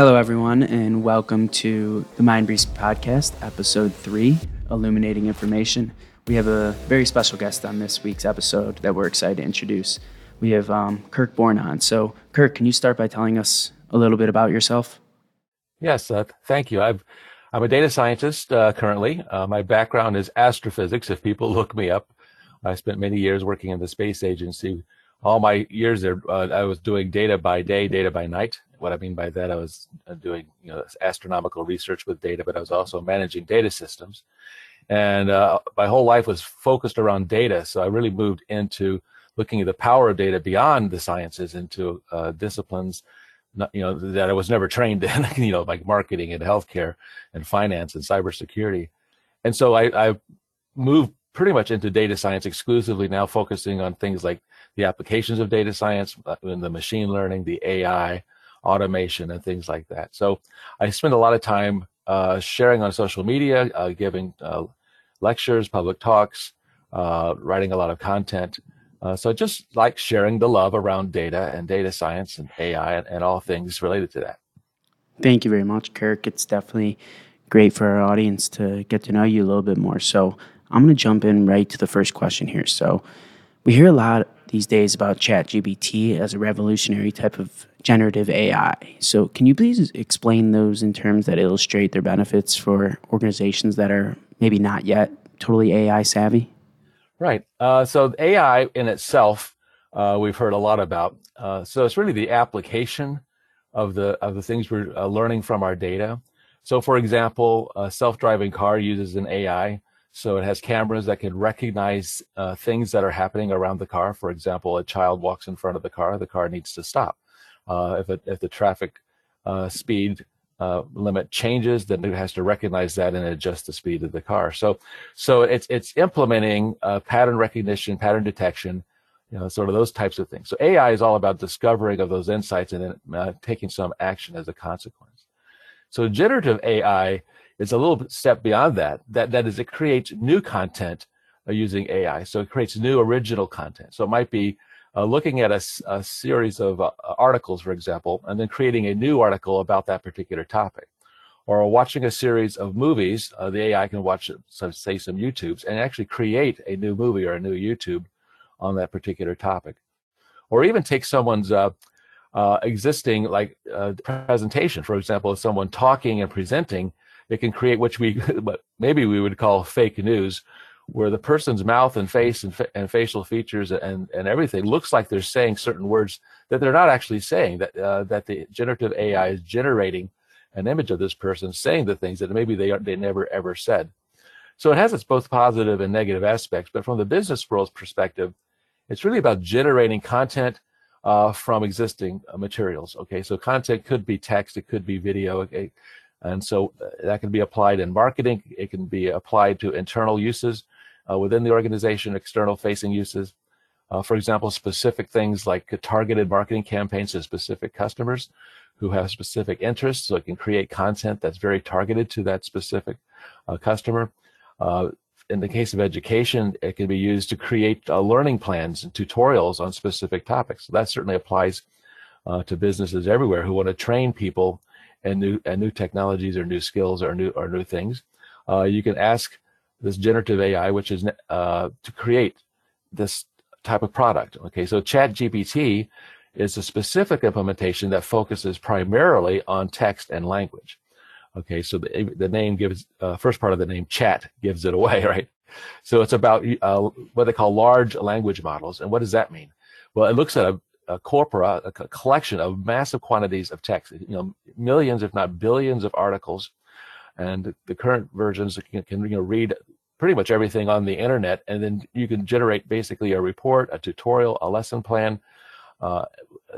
Hello, everyone, and welcome to the Mindbreeze podcast, episode three, Illuminating Information. We have a very special guest on this week's episode that we're excited to introduce. We have um, Kirk Borne on. So, Kirk, can you start by telling us a little bit about yourself? Yes, uh, thank you. I've, I'm a data scientist uh, currently. Uh, my background is astrophysics. If people look me up, I spent many years working in the space agency. All my years there, uh, I was doing data by day, data by night. What I mean by that, I was uh, doing you know astronomical research with data, but I was also managing data systems. And uh, my whole life was focused around data. So I really moved into looking at the power of data beyond the sciences into uh, disciplines not, you know that I was never trained in, you know, like marketing and healthcare and finance and cybersecurity. And so I, I moved pretty much into data science exclusively now, focusing on things like the applications of data science, uh, and the machine learning, the AI, automation, and things like that. So I spend a lot of time uh, sharing on social media, uh, giving uh, lectures, public talks, uh, writing a lot of content. Uh, so just like sharing the love around data and data science and AI and, and, all things related to that. Thank you very much, Kirk. It's definitely great for our audience to get to know you a little bit more. So I'm going to jump in right to the first question here. So we hear a lot these days about ChatGPT as a revolutionary type of generative AI. So can you please explain those in terms that illustrate their benefits for organizations that are maybe not yet totally AI savvy? Right. Uh, so AI in itself, uh, we've heard a lot about. Uh, so it's really the application of the of the things we're uh, learning from our data. So, for example, a self-driving car uses an AI. So it has cameras that can recognize uh, things that are happening around the car. For example, a child walks in front of the car, the car needs to stop. Uh, if it, if the traffic speed uh, limit changes, then it has to recognize that and adjust the speed of the car. So, so it's it's implementing uh, pattern recognition, pattern detection, you know, sort of those types of things. So AI is all about discovering of those insights and then uh, taking some action as a consequence. So generative AI is a little step beyond that. That that is, it creates new content uh, using AI. So it creates new original content. So it might be uh, looking at a, a series of uh, articles, for example, and then creating a new article about that particular topic. Or watching a series of movies, uh, the AI can watch, some, say, some YouTubes and actually create a new movie or a new YouTube on that particular topic. Or even take someone's uh, uh, existing like presentation, for example, if someone talking and presenting, it can create which we maybe we would call fake news, where the person's mouth and face and, fa- and facial features and, and everything looks like they're saying certain words that they're not actually saying that uh, that the generative AI is generating an image of this person saying the things that maybe they are, they never ever said. So it has its both positive and negative aspects, but from the business world's perspective, it's really about generating content uh, from existing uh, materials. Okay, so content could be text, it could be video, and so uh, that can be applied in marketing. It can be applied to internal uses uh, within the organization, external facing uses. Uh, for example, specific things like targeted marketing campaigns to specific customers who have specific interests, so it can create content that's very targeted to that specific uh, customer. Uh, in the case of education, it can be used to create uh, learning plans and tutorials on specific topics. So that certainly applies to businesses everywhere who want to train people and new and new technologies or new skills or new or new things. you can ask this generative AI, which is uh, to create this type of product. Okay, so Chat GPT is a specific implementation that focuses primarily on text and language. Okay, so the, the name gives, uh, first part of the name, chat, gives it away, right? So it's about uh, what they call large language models. And what does that mean? Well, it looks at a, a corpora, a collection of massive quantities of text, you know, millions, if not billions of articles and the current versions can, can you know, read pretty much everything on the internet, and then you can generate basically a report, a tutorial, a lesson plan, uh,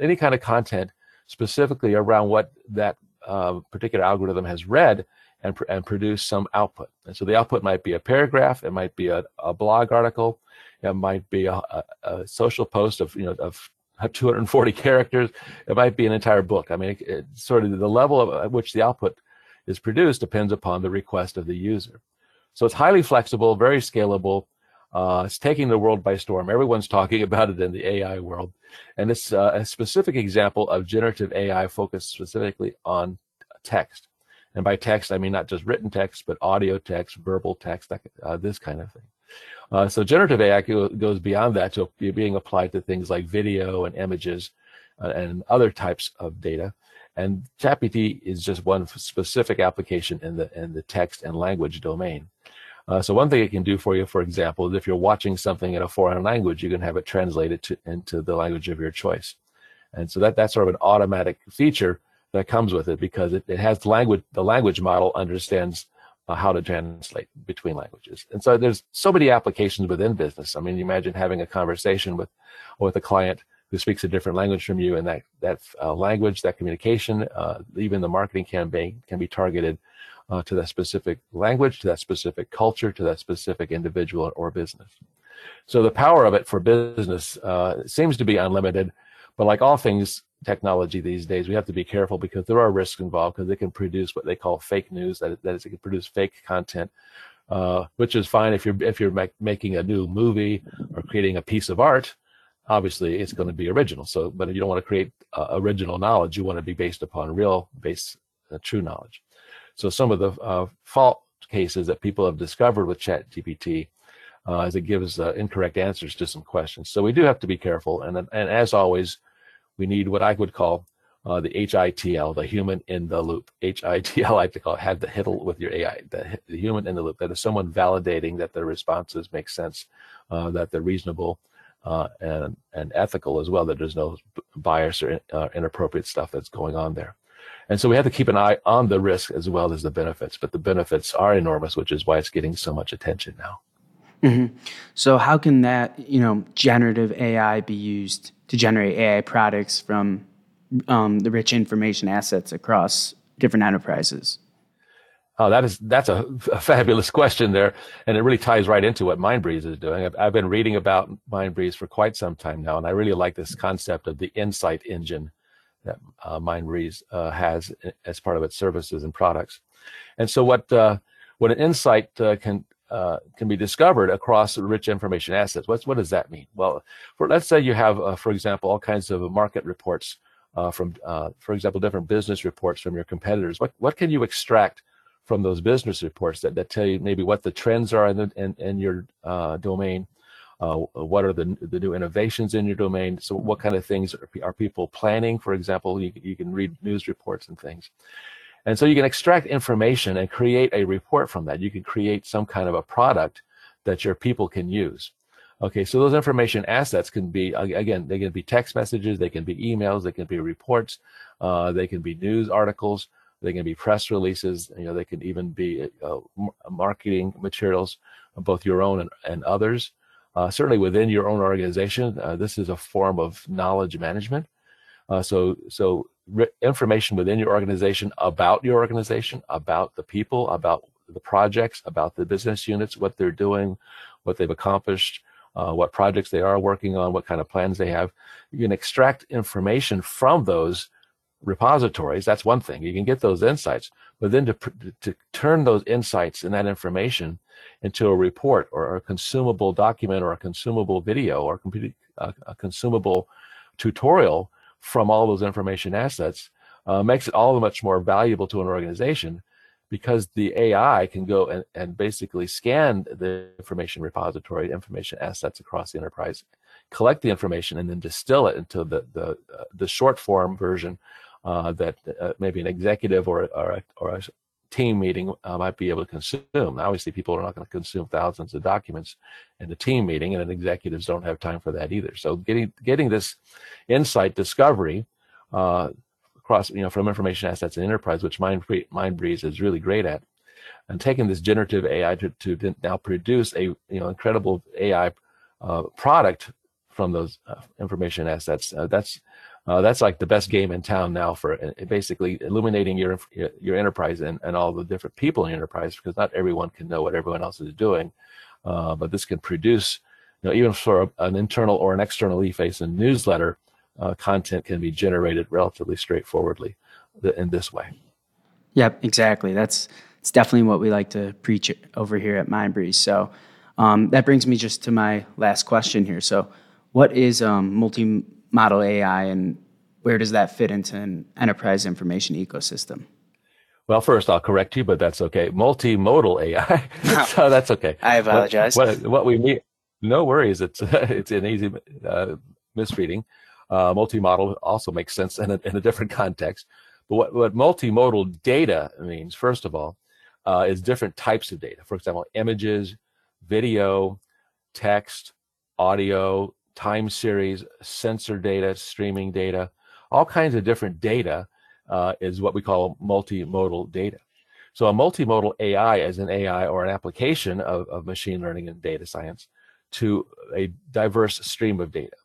any kind of content specifically around what that uh, particular algorithm has read and, pr- and produce some output. And so the output might be a paragraph, it might be a, a blog article, it might be a, a, a, social post of you know of 240 characters, it might be an entire book. I mean, it, it, sort of the level of, at which the output is produced depends upon the request of the user. So it's highly flexible, very scalable. Uh, it's taking the world by storm. Everyone's talking about it in the AI world. And it's uh, a specific example of generative AI focused specifically on text. And by text, I mean not just written text, but audio text, verbal text, uh, this kind of thing. Uh, so generative AI goes beyond that to being applied to things like video and images uh, and other types of data. And ChatGPT is just one specific application in the in the text and language domain. Uh, so one thing it can do for you, for example, is if you're watching something in a foreign language, you can have it translated to, into the language of your choice. And so that, that's sort of an automatic feature that comes with it because it, it has language, the language model understands uh, how to translate between languages. And so there's so many applications within business. I mean, you imagine having a conversation with, with a client who speaks a different language from you and that, that uh, language, that communication, uh, even the marketing campaign can be targeted uh, to that specific language, to that specific culture, to that specific individual or business. So the power of it for business uh, seems to be unlimited, but like all things technology these days, we have to be careful because there are risks involved because it can produce what they call fake news. That, that is, it can produce fake content, uh, which is fine if you're if you're make, making a new movie or creating a piece of art. Obviously, it's going to be original. So, but if you don't want to create uh, original knowledge, you want to be based upon real, base, uh, true knowledge. So, some of the uh, fault cases that people have discovered with ChatGPT uh, is it gives uh, incorrect answers to some questions. So we do have to be careful. And and as always, we need what I would call uh, the HITL, the human in the loop. HITL, I like to call it, have the HITL with your AI, the, the, human in the loop. That is someone validating that their responses make sense, uh, that they're reasonable uh, and, and ethical as well, that there's no bias or uh, inappropriate stuff that's going on there. And so we have to keep an eye on the risk as well as the benefits, but the benefits are enormous, which is why it's getting so much attention now. Mm-hmm. So how can that, you know, generative AI be used to generate AI products from um, the rich information assets across different enterprises? Oh, that is that's a, a, fabulous question there, and it really ties right into what MindBreeze is doing. I've, I've, been reading about MindBreeze for quite some time now, and I really like this concept of the insight engine that uh, MindBreeze uh, has as part of its services and products. And so, what uh, what an insight uh, can uh, can be discovered across rich information assets. What's, what does that mean? Well, for, let's say you have, uh, for example, all kinds of market reports uh, from, uh, for example, different business reports from your competitors. What, what can you extract from those business reports that, that tell you maybe what the trends are in, the, in, in your uh, domain? what are the, the new innovations in your domain? So, what kind of things are, are people planning? For example, you, you can read news reports and things. And so you can extract information and create a report from that. You can create some kind of a product that your people can use. Okay, so those information assets can be, again, they can be text messages, they can be emails, they can be reports, uh, they can be news articles, they can be press releases, you know, they can even be uh, marketing materials, both your own and, and others. Uh, certainly within your own organization, uh, this is a form of knowledge management. Uh, so, so information within your organization about your organization, about the people, about the projects, about the business units, what they're doing, what they've accomplished, uh, what projects they are working on, what kind of plans they have. You can extract information from those repositories. That's one thing. You can get those insights, but then to, to turn those insights and that information into a report or a consumable document or a consumable video or a, a consumable tutorial from all those information assets uh, makes it all the much more valuable to an organization because the AI can go and, and basically scan the information repository, information assets across the enterprise, collect the information, and then distill it into the the, uh, the short form version uh, that uh, maybe an executive or or a, or a team meeting uh, might be able to consume. Obviously, people are not going to consume thousands of documents in a team meeting, and executives don't have time for that either. So, getting getting this insight discovery uh, across, you know, from information assets and enterprise, which Mind MindBreeze is really great at, and taking this generative AI to, to now produce a you know incredible AI uh, product from those uh, information assets. Uh, that's uh, that's like the best game in town now for uh, basically illuminating your your enterprise and, and all the different people in enterprise because not everyone can know what everyone else is doing, uh, but this can produce, you know, even for a, an internal or an external e-face and newsletter, uh, content can be generated relatively straightforwardly in this way. Yep, exactly. That's it's definitely what we like to preach over here at MindBreeze. So um, that brings me just to my last question here. So, what is um, multi model AI and where does that fit into an enterprise information ecosystem? Well, first I'll correct you, but that's okay. Multimodal AI, so that's okay. I apologize. What, what, what we mean, no worries. It's it's an easy uh, misreading. Uh, multimodal also makes sense in a, in a different context. But what, what multimodal data means, first of all, uh, is different types of data. For example, images, video, text, audio, time series, sensor data, streaming data, all kinds of different data uh, is what we call multimodal data. So a multimodal AI is an AI or an application of, of machine learning and data science to a diverse stream of data.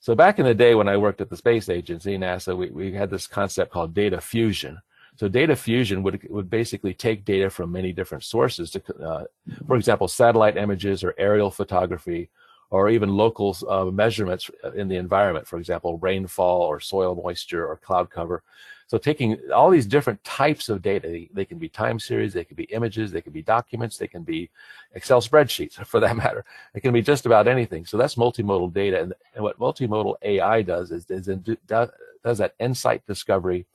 So back in the day when I worked at the space agency, NASA, we, we had this concept called data fusion. So data fusion would, would basically take data from many different sources to, uh, for example, satellite images or aerial photography, or even local uh, measurements in the environment, for example, rainfall or soil moisture or cloud cover. So taking all these different types of data, they, can be time series, they can be images, they can be documents, they can be Excel spreadsheets for that matter. It can be just about anything. So that's multimodal data. And, and what multimodal AI does is, is do, does that insight discovery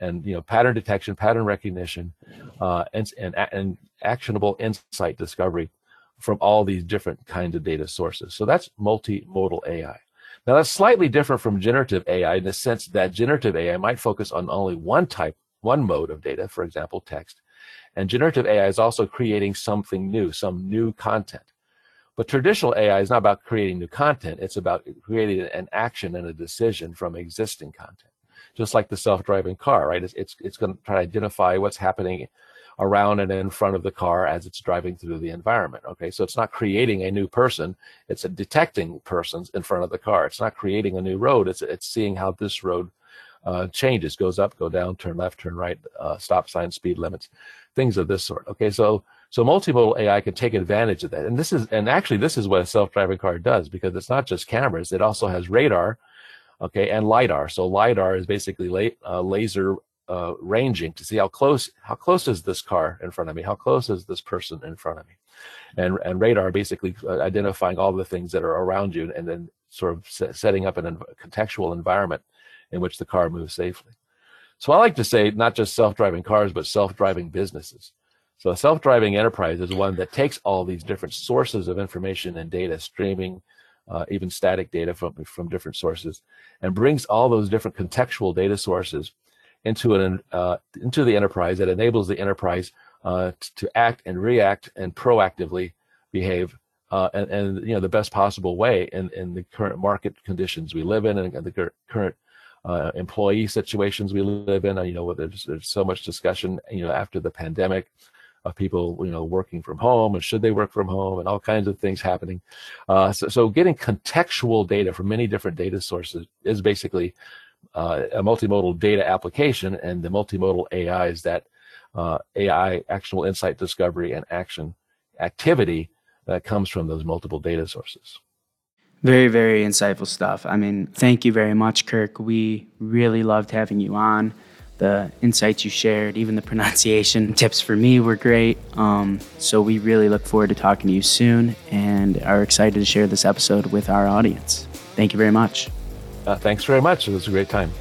and you know pattern detection, pattern recognition, uh, and, and, and actionable insight discovery from all these different kinds of data sources. So that's multimodal AI. Now that's slightly different from generative AI in the sense that generative AI might focus on only one type, one mode of data, for example, text. And generative AI is also creating something new, some new content. But traditional AI is not about creating new content. It's about creating an action and a decision from existing content. Just like the self-driving car, right? It's, it's, it's going to try to identify what's happening around and in front of the car as it's driving through the environment. Okay, so it's not creating a new person; it's detecting persons in front of the car. It's not creating a new road; it's it's seeing how this road uh, changes, goes up, go down, turn left, turn right, uh, stop sign, speed limits, things of this sort. Okay, so so multimodal AI can take advantage of that, and this is and actually this is what a self-driving car does because it's not just cameras; it also has radar, okay, and lidar. So lidar is basically la- uh, laser uh, ranging to see how close how close is this car in front of me, how close is this person in front of me, and and radar basically uh, identifying all the things that are around you and then sort of setting up an contextual environment in which the car moves safely. So I like to say not just self-driving cars, but self-driving businesses. So a self-driving enterprise is one that takes all these different sources of information and data, streaming, uh, even static data from, from different sources, and brings all those different contextual data sources into an uh, into the enterprise that enables the enterprise uh, to act and react and proactively behave uh, and, and, you know the best possible way in, in the current market conditions we live in and the current uh, employee situations we live in. You know, there's, there's so much discussion. You know, after the pandemic, of people you know working from home and should they work from home and all kinds of things happening. Uh, so, so getting contextual data from many different data sources is basically uh, a multimodal data application, and the multimodal AI is that uh, AI actionable insight discovery and action activity that comes from those multiple data sources. Very, very insightful stuff. I mean, thank you very much, Kirk. We really loved having you on. The insights you shared, even the pronunciation tips for me were great. Um, so we really look forward to talking to you soon and are excited to share this episode with our audience. Thank you very much. Uh, thanks very much. It was a great time.